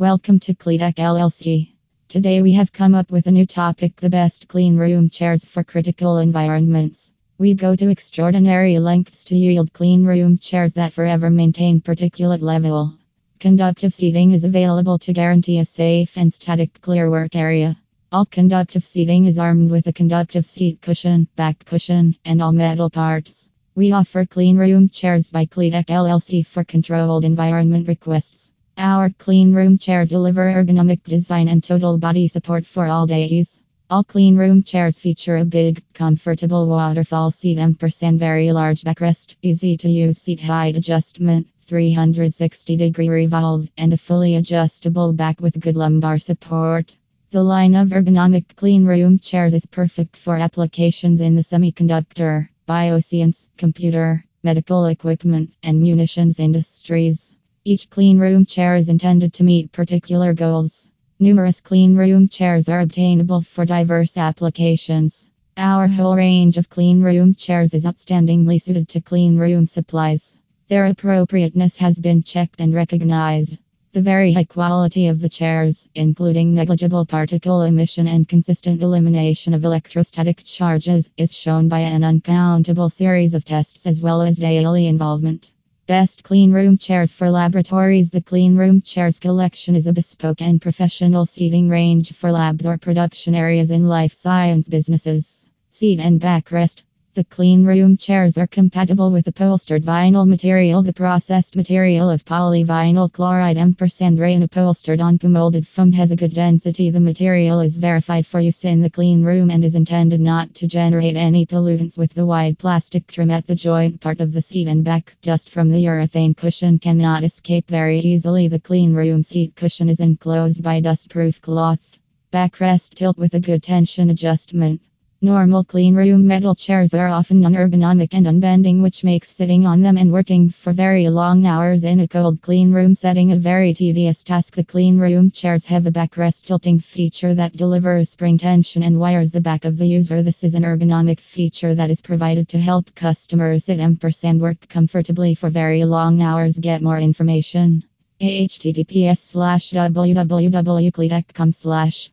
Welcome to Cleatech LLC. Today we have come up with a new topic the best clean room chairs for critical environments. We go to extraordinary lengths to yield clean room chairs that forever maintain particulate level. Conductive seating is available to guarantee a safe and static clear work area. All conductive seating is armed with a conductive seat cushion, back cushion, and all metal parts. We offer clean room chairs by Cleatech LLC for controlled environment requests. Our clean room chairs deliver ergonomic design and total body support for all days. All clean room chairs feature a big, comfortable waterfall seat and very large backrest, easy to use seat height adjustment, 360 degree revolve, and a fully adjustable back with good lumbar support. The line of ergonomic clean room chairs is perfect for applications in the semiconductor, bioscience, computer, medical equipment, and munitions industries. Each clean room chair is intended to meet particular goals. Numerous clean room chairs are obtainable for diverse applications. Our whole range of clean room chairs is outstandingly suited to clean room supplies. Their appropriateness has been checked and recognized. The very high quality of the chairs, including negligible particle emission and consistent elimination of electrostatic charges, is shown by an uncountable series of tests as well as daily involvement. Best clean room chairs for laboratories. The clean room chairs collection is a bespoke and professional seating range for labs or production areas in life science businesses. Seat and backrest. The clean room chairs are compatible with upholstered vinyl material. The processed material of polyvinyl chloride ampersand rain upholstered on molded foam has a good density. The material is verified for use in the clean room and is intended not to generate any pollutants with the wide plastic trim at the joint part of the seat and back. Dust from the urethane cushion cannot escape very easily. The clean room seat cushion is enclosed by dustproof cloth. Backrest tilt with a good tension adjustment. Normal clean room metal chairs are often unergonomic and unbending, which makes sitting on them and working for very long hours in a cold clean room setting a very tedious task. The clean room chairs have a backrest tilting feature that delivers spring tension and wires the back of the user. This is an ergonomic feature that is provided to help customers sit and work comfortably for very long hours. Get more information. https slash